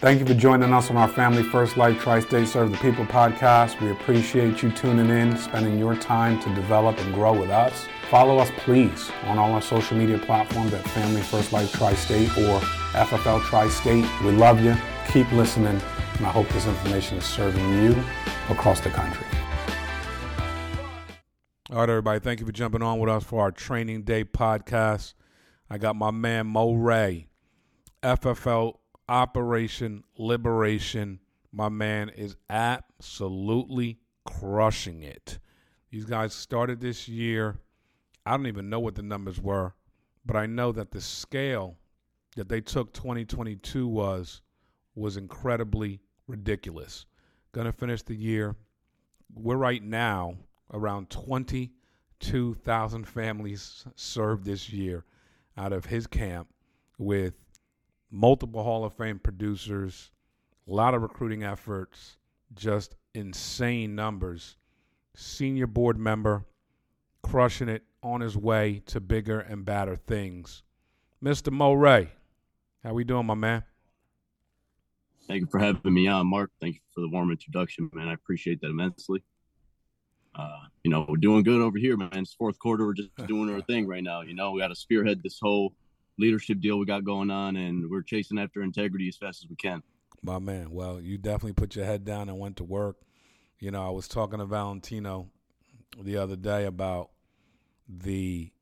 Thank you for joining us on our Family First Life Tri State Serve the People podcast. We appreciate you tuning in, spending your time to develop and grow with us. Follow us, please, on all our social media platforms at Family First Life Tri State or FFL Tri State. We love you. Keep listening, and I hope this information is serving you across the country. All right, everybody, thank you for jumping on with us for our Training Day podcast. I got my man Mo Ray, FFL Operation Liberation. My man is absolutely crushing it. These guys started this year. I don't even know what the numbers were, but I know that the scale that they took 2022 was was incredibly ridiculous. Gonna finish the year. We're right now around 22,000 families served this year out of his camp with multiple Hall of Fame producers, a lot of recruiting efforts, just insane numbers. Senior board member, crushing it on his way to bigger and badder things. Mr. Mo Ray, how we doing, my man? Thank you for having me on, Mark. Thank you for the warm introduction, man. I appreciate that immensely uh, you know, we're doing good over here, man. It's fourth quarter. We're just doing our thing right now. You know, we got to spearhead this whole leadership deal we got going on, and we're chasing after integrity as fast as we can. My man. Well, you definitely put your head down and went to work. You know, I was talking to Valentino the other day about the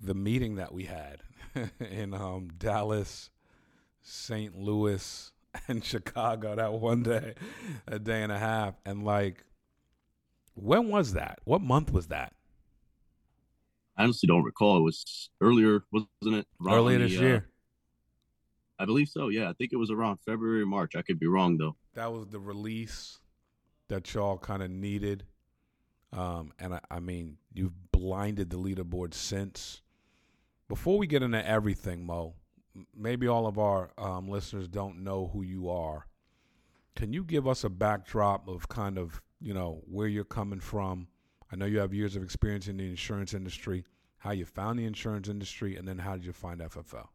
the meeting that we had in um, Dallas, St. Louis, and Chicago that one day, a day and a half, and like when was that? What month was that? I honestly don't recall. It was earlier, wasn't it? Earlier this the, year. Uh, I believe so. Yeah, I think it was around February, March. I could be wrong though. That was the release that y'all kind of needed, um, and I, I mean, you've blinded the leaderboard since. Before we get into everything, Mo, maybe all of our um, listeners don't know who you are. Can you give us a backdrop of kind of you know, where you're coming from. I know you have years of experience in the insurance industry, how you found the insurance industry, and then how did you find FFL?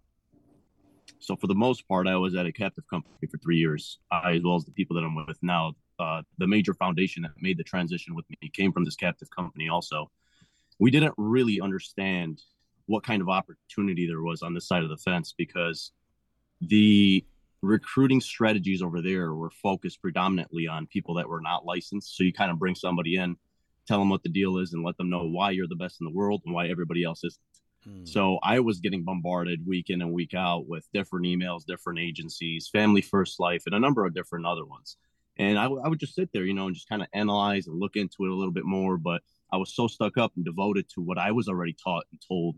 So, for the most part, I was at a captive company for three years, I, as well as the people that I'm with now. Uh, the major foundation that made the transition with me came from this captive company, also. We didn't really understand what kind of opportunity there was on this side of the fence because the recruiting strategies over there were focused predominantly on people that were not licensed. So you kind of bring somebody in, tell them what the deal is, and let them know why you're the best in the world and why everybody else isn't. Hmm. So I was getting bombarded week in and week out with different emails, different agencies, Family First Life, and a number of different other ones. And I, w- I would just sit there, you know, and just kind of analyze and look into it a little bit more. But I was so stuck up and devoted to what I was already taught and told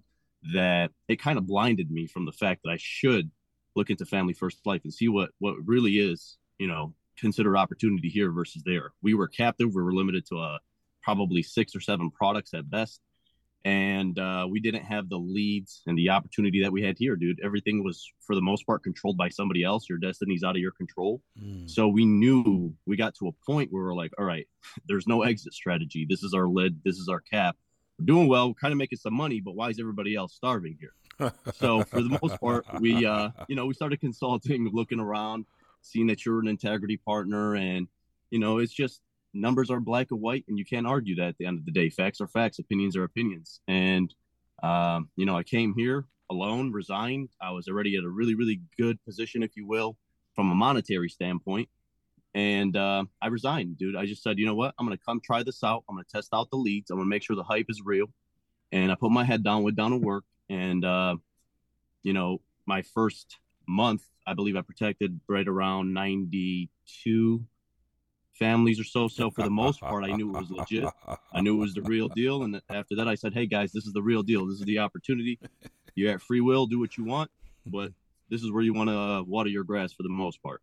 that it kind of blinded me from the fact that I should look into family first life and see what what really is you know consider opportunity here versus there we were captive we were limited to uh, probably six or seven products at best. And uh, we didn't have the leads and the opportunity that we had here dude. Everything was for the most part controlled by somebody else. Your destiny's out of your control. Mm. so we knew we got to a point where we're like all right there's no exit strategy. This is our lid. This is our cap. We're doing well. We're kind of making some money but why is everybody else starving here? So for the most part, we uh, you know we started consulting, looking around, seeing that you're an integrity partner, and you know it's just numbers are black and white, and you can't argue that at the end of the day. Facts are facts, opinions are opinions, and um, you know I came here alone, resigned. I was already at a really really good position, if you will, from a monetary standpoint. And uh, I resigned, dude. I just said, you know what? I'm gonna come try this out. I'm gonna test out the leads. I'm gonna make sure the hype is real. And I put my head down, went down to work, and, uh, you know, my first month, I believe I protected right around 92 families or so. So for the most part, I knew it was legit. I knew it was the real deal. And after that, I said, hey, guys, this is the real deal. This is the opportunity. You're at free will, do what you want, but this is where you want to uh, water your grass for the most part.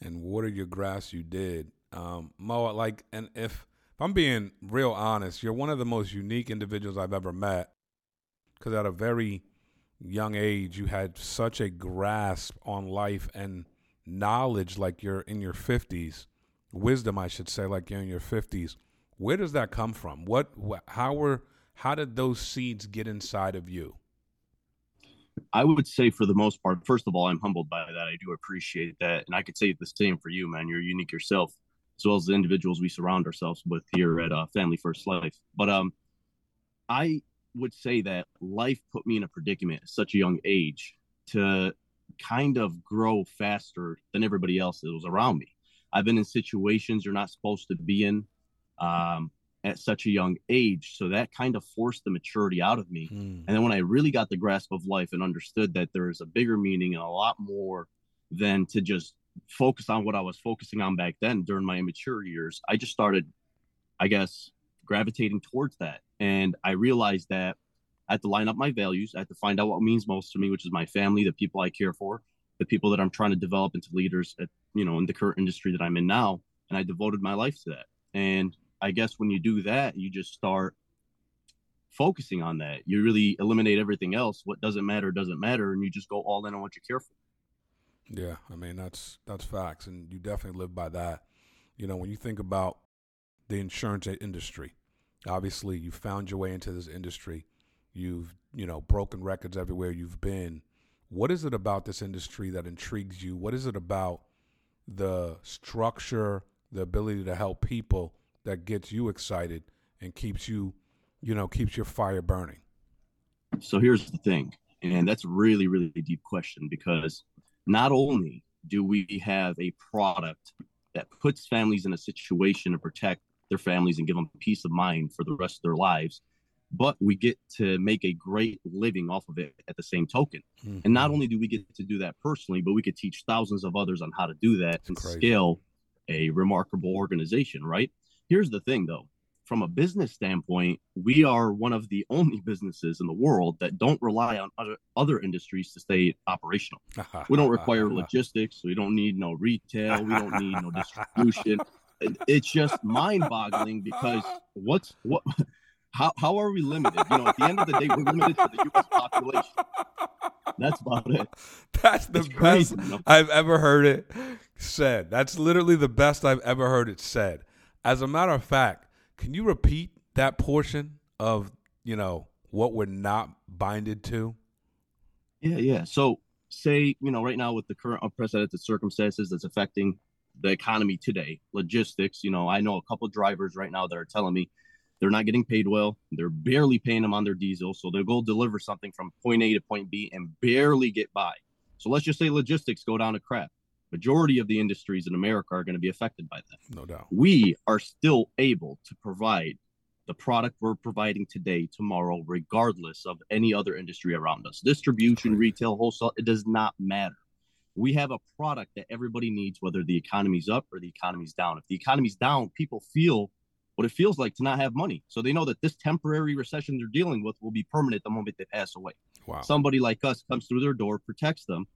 And water your grass, you did. Um, Mo, like, and if, if I'm being real honest, you're one of the most unique individuals I've ever met because at a very young age you had such a grasp on life and knowledge like you're in your 50s wisdom i should say like you're in your 50s where does that come from what how were how did those seeds get inside of you I would say for the most part, first of all, I'm humbled by that. I do appreciate that. And I could say the same for you, man. You're unique yourself, as well as the individuals we surround ourselves with here at uh, Family First Life. But um, I would say that life put me in a predicament at such a young age to kind of grow faster than everybody else that was around me. I've been in situations you're not supposed to be in. Um, at such a young age. So that kind of forced the maturity out of me. Mm. And then when I really got the grasp of life and understood that there's a bigger meaning and a lot more than to just focus on what I was focusing on back then during my immature years, I just started, I guess, gravitating towards that. And I realized that I had to line up my values. I had to find out what means most to me, which is my family, the people I care for, the people that I'm trying to develop into leaders at, you know, in the current industry that I'm in now. And I devoted my life to that. And I guess when you do that, you just start focusing on that. You really eliminate everything else. What doesn't matter doesn't matter, and you just go all in on what you care for. Yeah, I mean that's that's facts, and you definitely live by that. You know, when you think about the insurance industry, obviously you found your way into this industry. You've you know broken records everywhere you've been. What is it about this industry that intrigues you? What is it about the structure, the ability to help people that gets you excited and keeps you, you know, keeps your fire burning? So here's the thing, and that's a really, really deep question because not only do we have a product that puts families in a situation to protect their families and give them peace of mind for the rest of their lives, but we get to make a great living off of it at the same token. Mm-hmm. And not only do we get to do that personally, but we could teach thousands of others on how to do that That's and crazy. scale a remarkable organization, right? Here's the thing, though. From a business standpoint, we are one of the only businesses in the world that don't rely on other, other industries to stay operational. we don't require logistics. We don't need no retail. We don't need no distribution. It's just mind-boggling because what's what? How, how are we limited? You know, at the end of the day, we're limited to the U.S. population. That's about it. That's the it's best crazy, I've ever heard it said. That's literally the best I've ever heard it said. As a matter of fact, can you repeat that portion of, you know, what we're not binded to? Yeah, yeah. So say, you know, right now with the current unprecedented circumstances that's affecting the economy today, logistics, you know, I know a couple drivers right now that are telling me they're not getting paid well. They're barely paying them on their diesel. So they'll go deliver something from point A to point B and barely get by. So let's just say logistics go down to crap majority of the industries in America are going to be affected by that. No doubt. We are still able to provide the product we're providing today, tomorrow, regardless of any other industry around us. Distribution, retail, wholesale, it does not matter. We have a product that everybody needs, whether the economy's up or the economy's down. If the economy's down, people feel what it feels like to not have money. So they know that this temporary recession they're dealing with will be permanent the moment they pass away. Wow. Somebody like us comes through their door, protects them,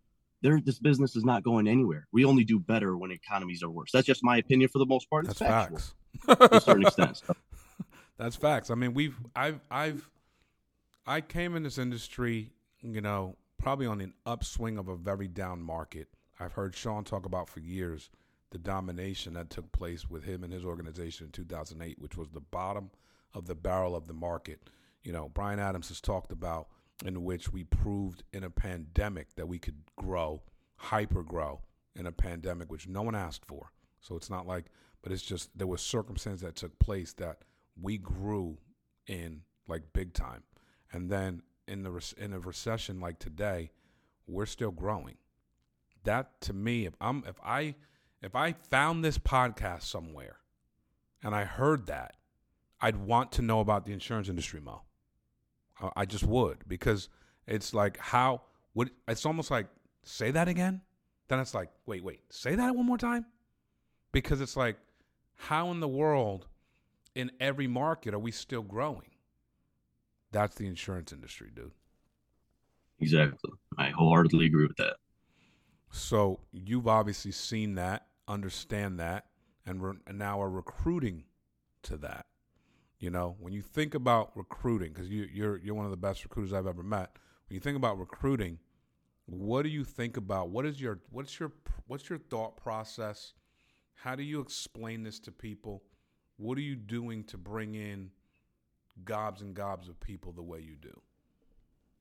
this business is not going anywhere. We only do better when economies are worse. That's just my opinion for the most part. It's That's facts. to a certain extent. That's facts. I mean, we've I've I've I came in this industry, you know, probably on an upswing of a very down market. I've heard Shawn talk about for years the domination that took place with him and his organization in 2008, which was the bottom of the barrel of the market. You know, Bryan Adams has talked about in which we proved in a pandemic that we could grow, hyper grow in a pandemic, which no one asked for. So it's not like, but it's just there was circumstances that took place that we grew in like big time, and then in the in a recession like today, we're still growing. That to me, if I'm if I if I found this podcast somewhere, and I heard that, I'd want to know about the insurance industry, Mo. I just would because it's like how would it's almost like say that again. Then it's like wait wait say that one more time because it's like how in the world in every market are we still growing? That's the insurance industry, dude. Exactly. I wholeheartedly agree with that. So you've obviously seen that, understand that, and, re- and now are recruiting to that. You know, when you think about recruiting, because you, you're you're one of the best recruiters I've ever met. When you think about recruiting, what do you think about? What is your what's your what's your thought process? How do you explain this to people? What are you doing to bring in gobs and gobs of people the way you do?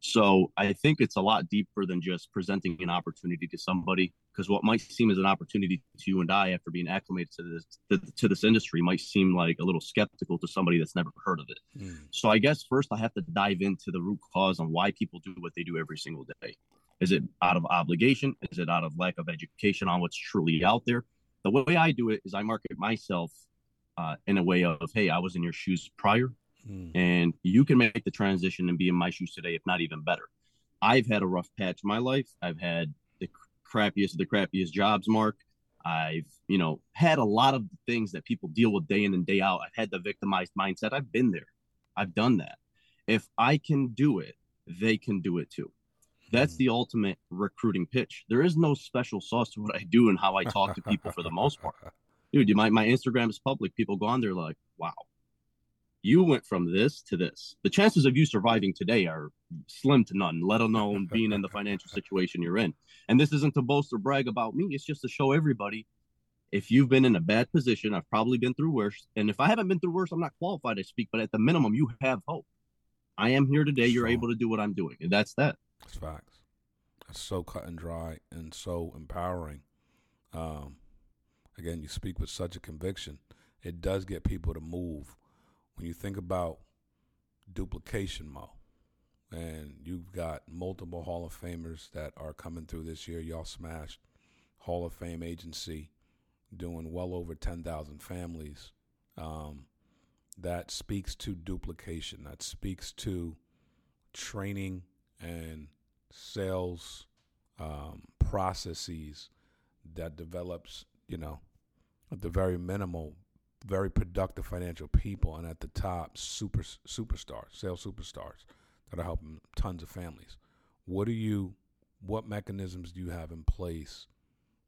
So I think it's a lot deeper than just presenting an opportunity to somebody. Because what might seem as an opportunity to you and I, after being acclimated to this to, to, this industry, might seem like a little skeptical to somebody that's never heard of it. Mm. So I guess first I have to dive into the root cause on why people do what they do every single day. Is it out of obligation? Is it out of lack of education on what's truly out there? The way I do it is I market myself uh, in a way of, hey, I was in your shoes prior. Mm. And you can make the transition and be in my shoes today, if not even better. I've had a rough patch in my life. I've had the crappiest of the crappiest jobs, Mark. I've, you know, had a lot of things that people deal with day in and day out. I've had the victimized mindset. I've been there. I've done that. If I can do it, they can do it too. That's hmm. the ultimate recruiting pitch. There is no special sauce to what I do and how I talk to people for the most part. Dude, my, my Instagram is public. People go on there like, wow, you went from this to this. The chances of you surviving today are slim to none, let alone being in the financial situation you're in. And this isn't to boast or brag about me, it's just to show everybody if you've been in a bad position, I've probably been through worse. And if I haven't been through worse, I'm not qualified to speak, but at the minimum, you have hope. I am here today. You're able to do what I'm doing. And that's that. That's facts. That's so cut and dry and so empowering. Um, again, you speak with such a conviction. It does get people to move when you think about duplication, Mo, and you've got multiple Hall of Famers that are coming through this year, y'all smashed Hall of Fame agency, doing well over 10,000 families. Um, that speaks to duplication. That speaks to training and sales um, processes that develops, you know, at the very minimal, very productive financial people, and at the top, super superstars, sales superstars that are helping tons of families. What do you, what mechanisms do you have in place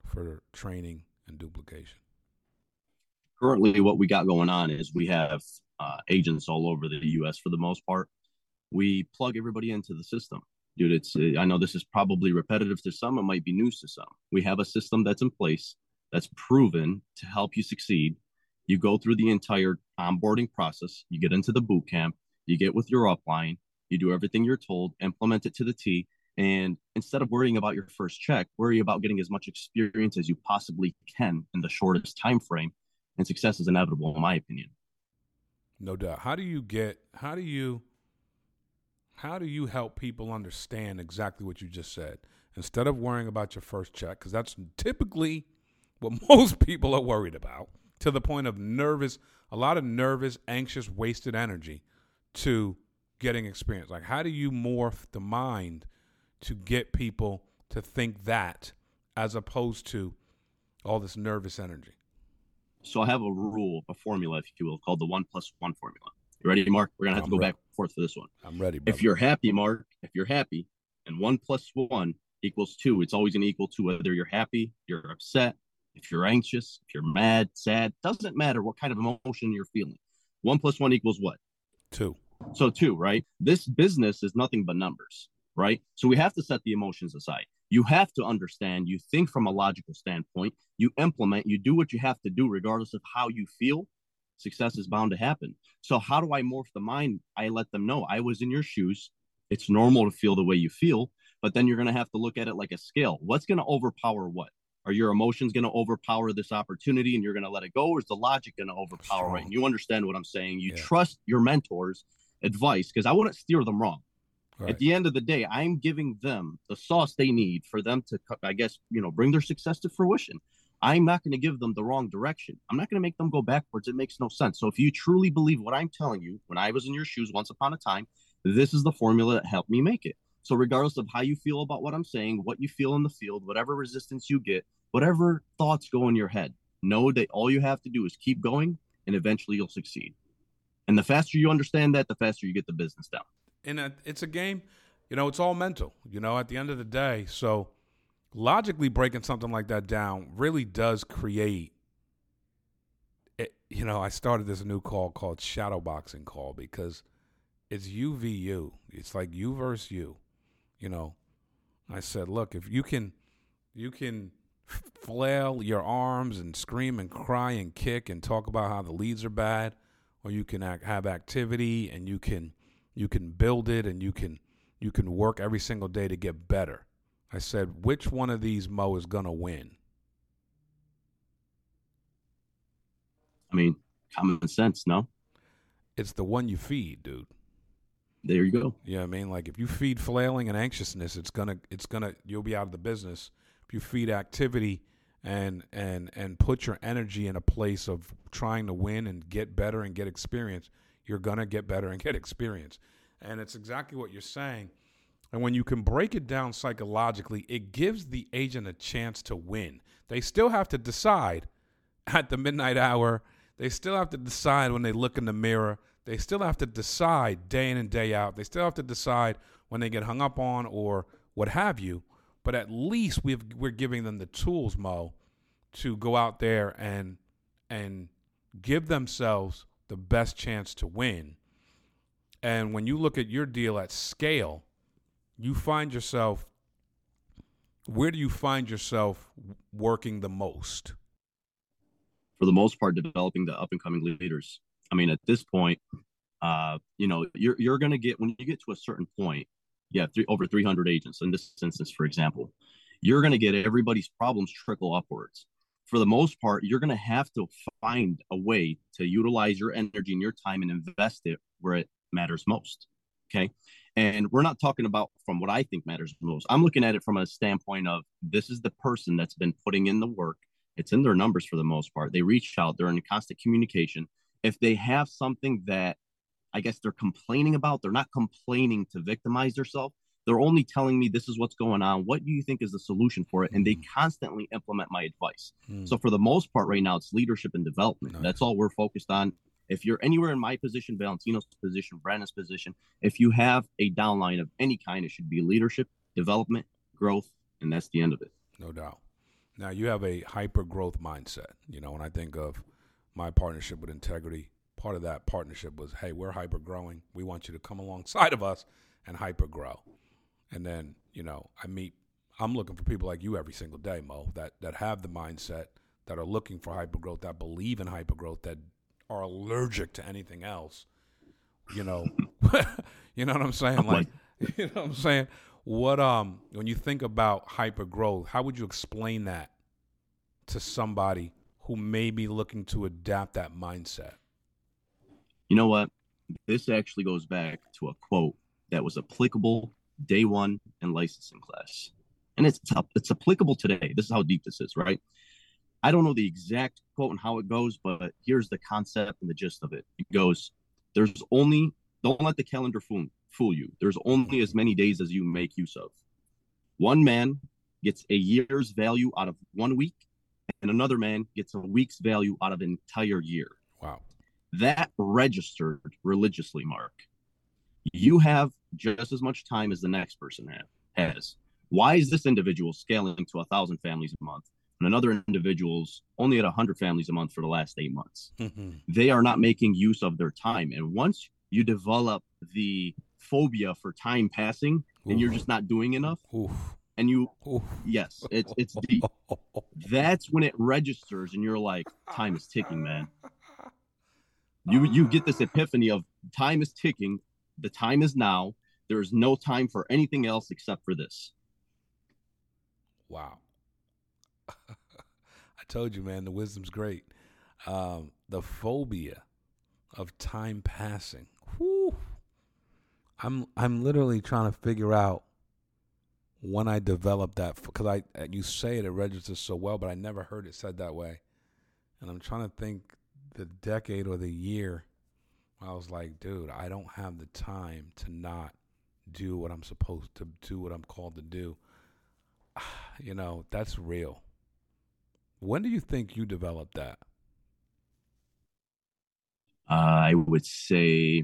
for training and duplication? Currently, what we got going on is we have uh, agents all over the U.S. for the most part. We plug everybody into the system, dude. It's I know this is probably repetitive to some. It might be news to some. We have a system that's in place that's proven to help you succeed you go through the entire onboarding process. You get into the boot camp. You get with your upline. You do everything you're told. Implement it to the T. And instead of worrying about your first check, worry about getting as much experience as you possibly can in the shortest time frame. And success is inevitable, in my opinion. No doubt. How do you get? How do you? How do you help people understand exactly what you just said? Instead of worrying about your first check, because that's typically what most people are worried about to the point of nervous, a lot of nervous, anxious, wasted energy to getting experience. Like, how do you morph the mind to get people to think that as opposed to all this nervous energy? So I have a rule, a formula, if you will, called the one plus one formula. You ready, Mark? We're gonna have I'm to go ready. back and forth for this one. I'm ready. Brother. If you're happy, Mark, if you're happy, and one plus one equals two, it's always gonna equal to whether you're happy, you're upset, if you're anxious, if you're mad, sad, doesn't matter what kind of emotion you're feeling. One plus one equals what? Two. So two, right? This business is nothing but numbers, right? So we have to set the emotions aside. You have to understand, you think from a logical standpoint, you implement, you do what you have to do, regardless of how you feel. Success is bound to happen. So, how do I morph the mind? I let them know I was in your shoes. It's normal to feel the way you feel, but then you're going to have to look at it like a scale. What's going to overpower what? Are your emotions going to overpower this opportunity and you're going to let it go, or is the logic going to overpower it? And you understand what I'm saying. You yeah. trust your mentors' advice because I wouldn't steer them wrong. Right. At the end of the day, I'm giving them the sauce they need for them to, I guess, you know, bring their success to fruition. I'm not going to give them the wrong direction. I'm not going to make them go backwards. It makes no sense. So if you truly believe what I'm telling you, when I was in your shoes once upon a time, this is the formula that helped me make it. So, regardless of how you feel about what I'm saying, what you feel in the field, whatever resistance you get, whatever thoughts go in your head, know that all you have to do is keep going and eventually you'll succeed. And the faster you understand that, the faster you get the business down. And it's a game, you know, it's all mental, you know, at the end of the day. So, logically breaking something like that down really does create it, you know, I started this new call called shadowboxing call because it's you. It's like you versus you you know, I said, look, if you can, you can flail your arms and scream and cry and kick and talk about how the leads are bad, or you can act, have activity and you can you can build it and you can you can work every single day to get better. I said, which one of these Mo is gonna win? I mean, common sense, no? It's the one you feed, dude. There you go. You know I mean? Like if you feed flailing and anxiousness, it's gonna it's gonna you'll be out of the business. You feed activity and and and put your energy in a place of trying to win and get better and get experience, you're gonna get better and get experience. And it's exactly what you're saying. And when you can break it down psychologically, it gives the agent a chance to win. They still have to decide at the midnight hour. They still have to decide when they look in the mirror. They still have to decide day in and day out. They still have to decide when they get hung up on or what have you. But at least we've, we're giving them the tools, Mo, to go out there and and give themselves the best chance to win. And when you look at your deal at scale, you find yourself where do you find yourself working the most? For the most part, developing the up and coming leaders. I mean, at this point, uh, you know, you're you're gonna get when you get to a certain point, yeah, three, over 300 agents in this instance, for example, you're gonna get everybody's problems trickle upwards. For the most part, you're gonna have to find a way to utilize your energy and your time and invest it where it matters most. Okay. And we're not talking about from what I think matters most. I'm looking at it from a standpoint of this is the person that's been putting in the work. It's in their numbers for the most part. They reach out, they're in constant communication. If they have something that I guess they're complaining about, they're not complaining to victimize themselves. They're only telling me this is what's going on. What do you think is the solution for it? And they constantly implement my advice. Mm. So for the most part, right now, it's leadership and development. Nice. That's all we're focused on. If you're anywhere in my position, Valentino's position, Brandon's position, if you have a downline of any kind, it should be leadership, development, growth, and that's the end of it. No doubt. Now you have a hyper growth mindset. You know, when I think of my partnership with Integrity, part of that partnership was, hey, we're hyper growing. We want you to come alongside of us and hyper grow. And then, you know, I meet I'm looking for people like you every single day, Mo, that that have the mindset, that are looking for hyper growth, that believe in hyper growth, that are allergic to anything else. You know, you know what I'm saying? Like, you know what I'm saying? What um, when you think about hyper growth, how would you explain that to somebody who may be looking to adapt that mindset? You know what? This actually goes back to a quote that was applicable day one in licensing class, and it's it's applicable today. This is how deep this is, right? I don't know the exact quote and how it goes, but here's the concept and the gist of it. It goes, There's only, don't let the calendar fool, fool you. There's only as many days as you make use of. One man gets a year's value out of one week, and another man gets a week's value out of an entire year. Wow. That registered religiously, Mark. You have just as much time as the next person have, has. Why is this individual scaling to a thousand families a month? and another individual's only at a 100 families a month for the last eight months. Mm-hmm. They are not making use of their time. And once you develop the phobia for time passing Oof. and you're just not doing enough, Oof. and you, Oof. yes, it's, it's deep. That's when it registers and you're like, time is ticking, man. You, you get this epiphany of time is ticking. The time is now. There is no time for anything else except for this. Wow. I told you, man, the wisdom's great. Um, the phobia of time passing. Whew. I'm I'm literally trying to figure out when I developed that because I you say it it registers so well, but I never heard it said that way, and I'm trying to think the decade or the year. I was like, dude, I don't have the time to not do what I'm supposed to do, what I'm called to do. You know, that's real. When do you think you developed that? Uh, I would say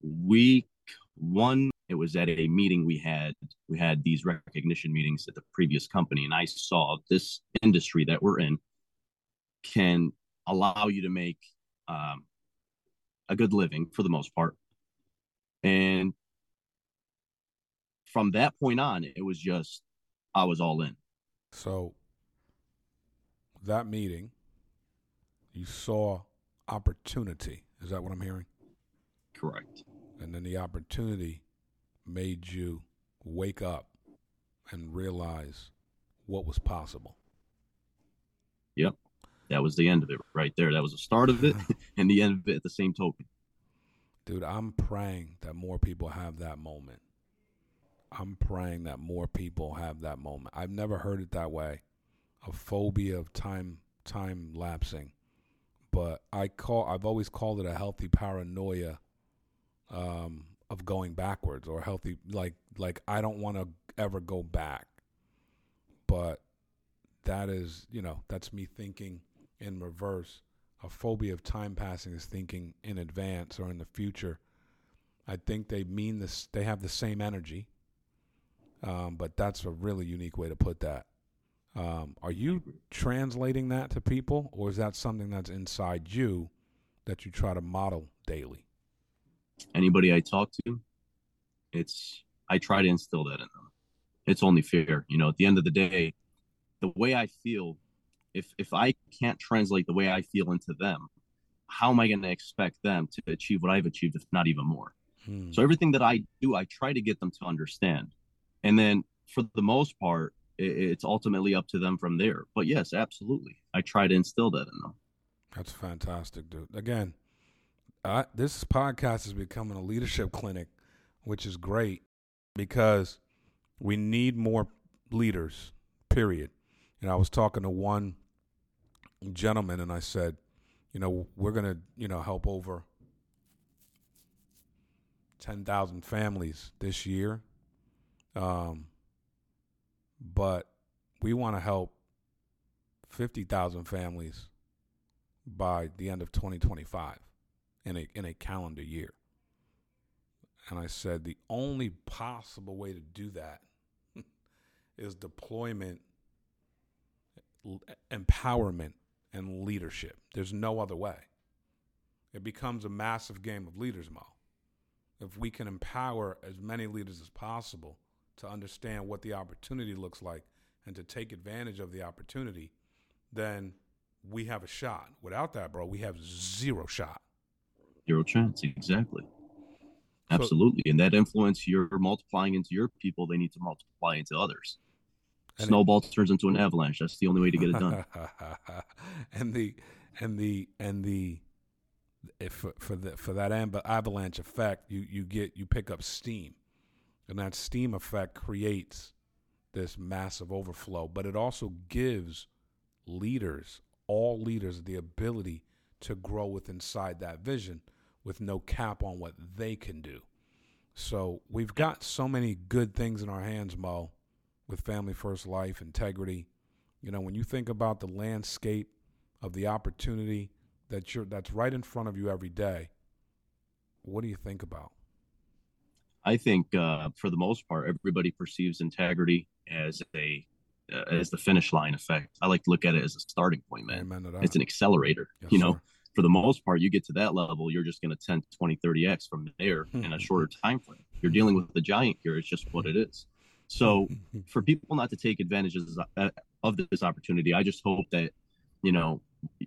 week one. It was at a meeting we had. We had these recognition meetings at the previous company, and I saw this industry that we're in can allow you to make um, a good living for the most part. And from that point on, it was just I was all in. So that meeting, you saw opportunity. Is that what I'm hearing? Correct. and then the opportunity made you wake up and realize what was possible. Yep. That was the end of it right there. That was the start of it and the end of it at the same token. Dude, I'm praying that more people have that moment. I'm praying that more people have that moment. I've never heard it that way. A phobia of time time lapsing. But I call I've always called it a healthy paranoia um, of going backwards or healthy like like I don't want to ever go back. But that is, you know, that's me thinking in reverse. A phobia of time passing is thinking in advance or in the future. I think they mean this they have the same energy. Um, but that's a really unique way to put that. Um, are you translating that to people, or is that something that's inside you that you try to model daily? Anybody I talk to, it's I try to instill that in them. It's only fair, you know. At the end of the day, the way I feel, if if I can't translate the way I feel into them, how am I going to expect them to achieve what I've achieved, if not even more? Hmm. So everything that I do, I try to get them to understand, and then for the most part, it's ultimately up to them from there. But yes, absolutely, I try to instill that in them. That's fantastic, dude. Again, I, this podcast is becoming a leadership clinic, which is great because we need more leaders. Period. And I was talking to one gentleman, and I said, you know, we're gonna, you know, help over ten thousand families this year. Um, but we want to help 50,000 families by the end of 2025 in a in a calendar year. And I said the only possible way to do that is deployment empowerment and leadership. There's no other way. It becomes a massive game of leaders, Mo. If we can empower as many leaders as possible to understand what the opportunity looks like and to take advantage of the opportunity, then we have a shot. Without that, bro, we have zero shot. Zero chance, exactly. Absolutely. So, and that influence you're multiplying into your people, they need to multiply into others. Snowball it, turns into an avalanche. That's the only way to get it done. and the and the and the if for the for that avalanche effect, you you get you pick up steam. And that steam effect creates this massive overflow, but it also gives leaders, all leaders, the ability to grow with inside that vision with no cap on what they can do. So we've got so many good things in our hands, Mo, with Family First Life, integrity. You know, when you think about the landscape of the opportunity that you're that's right in front of you every day, what do you think about? I think uh, for the most part, everybody perceives integrity as a uh, as the finish line effect. I like to look at it as a starting point, man. It's an accelerator. Yes, you know, sir. for the most part, you get to that level, you're just going to 10, 20, 30x from there in a shorter time frame. You're dealing with the giant here. It's just what it is. So for people not to take advantages uh, of this opportunity, I just hope that, you know,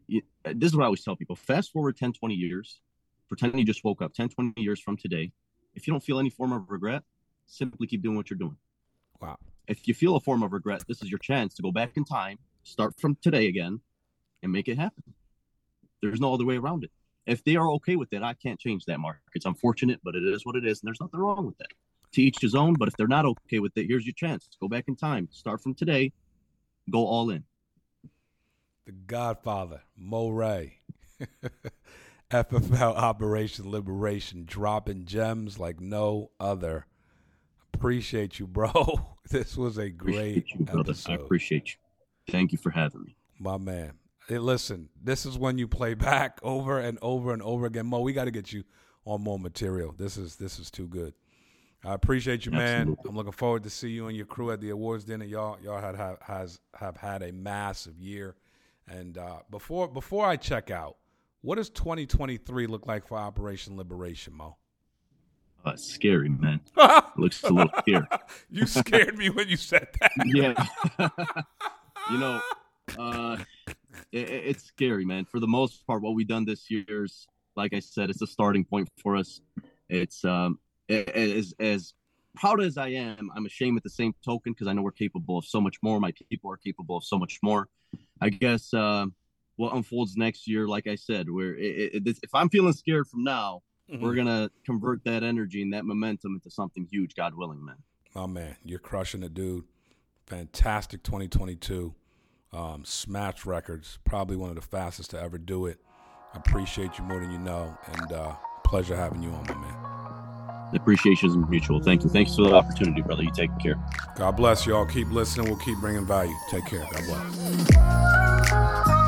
this is what I always tell people fast forward 10, 20 years, pretend you just woke up 10, 20 years from today if you don't feel any form of regret, simply keep doing what you're doing. Wow. If you feel a form of regret, this is your chance to go back in time, start from today again, and make it happen. There's no other way around it. If they are okay with it, I can't change that, Mark. It's unfortunate, but it is what it is, and there's nothing wrong with that. To each his own, but if they're not okay with it, here's your chance. Go back in time, start from today, go all in. The Godfather, Mo Ray. FFL Operation Liberation, dropping gems like no other. Appreciate you, bro. This was a great you, episode. I appreciate you. Thank you for having me. My man. Hey, listen, this is when you play back over and over and over again. Mo, we got to get you on more material. This is this is too good. I appreciate you, man. Absolutely. I'm looking forward to see you and your crew at the awards dinner. Y'all, y'all had have, has have had a massive year. And uh, before before I check out, what does 2023 look like for Operation Liberation, Mo? Uh, scary, man. Looks a little scary. you scared me when you said that. yeah. you know, uh, it, it's scary, man. For the most part, what we've done this year's, like I said, it's a starting point for us. it's um as as proud as I am, I'm ashamed at the same token because I know we're capable of so much more. My people are capable of so much more. I guess uh, what unfolds next year, like I said, where if I'm feeling scared from now, mm-hmm. we're gonna convert that energy and that momentum into something huge, God willing, man. Oh man, you're crushing it, dude. Fantastic 2022. Um, smash records, probably one of the fastest to ever do it. I appreciate you more than you know, and uh, pleasure having you on, my man. The appreciation is mutual. Thank you. Thanks for the opportunity, brother. You take care. God bless y'all. Keep listening. We'll keep bringing value. Take care. God bless.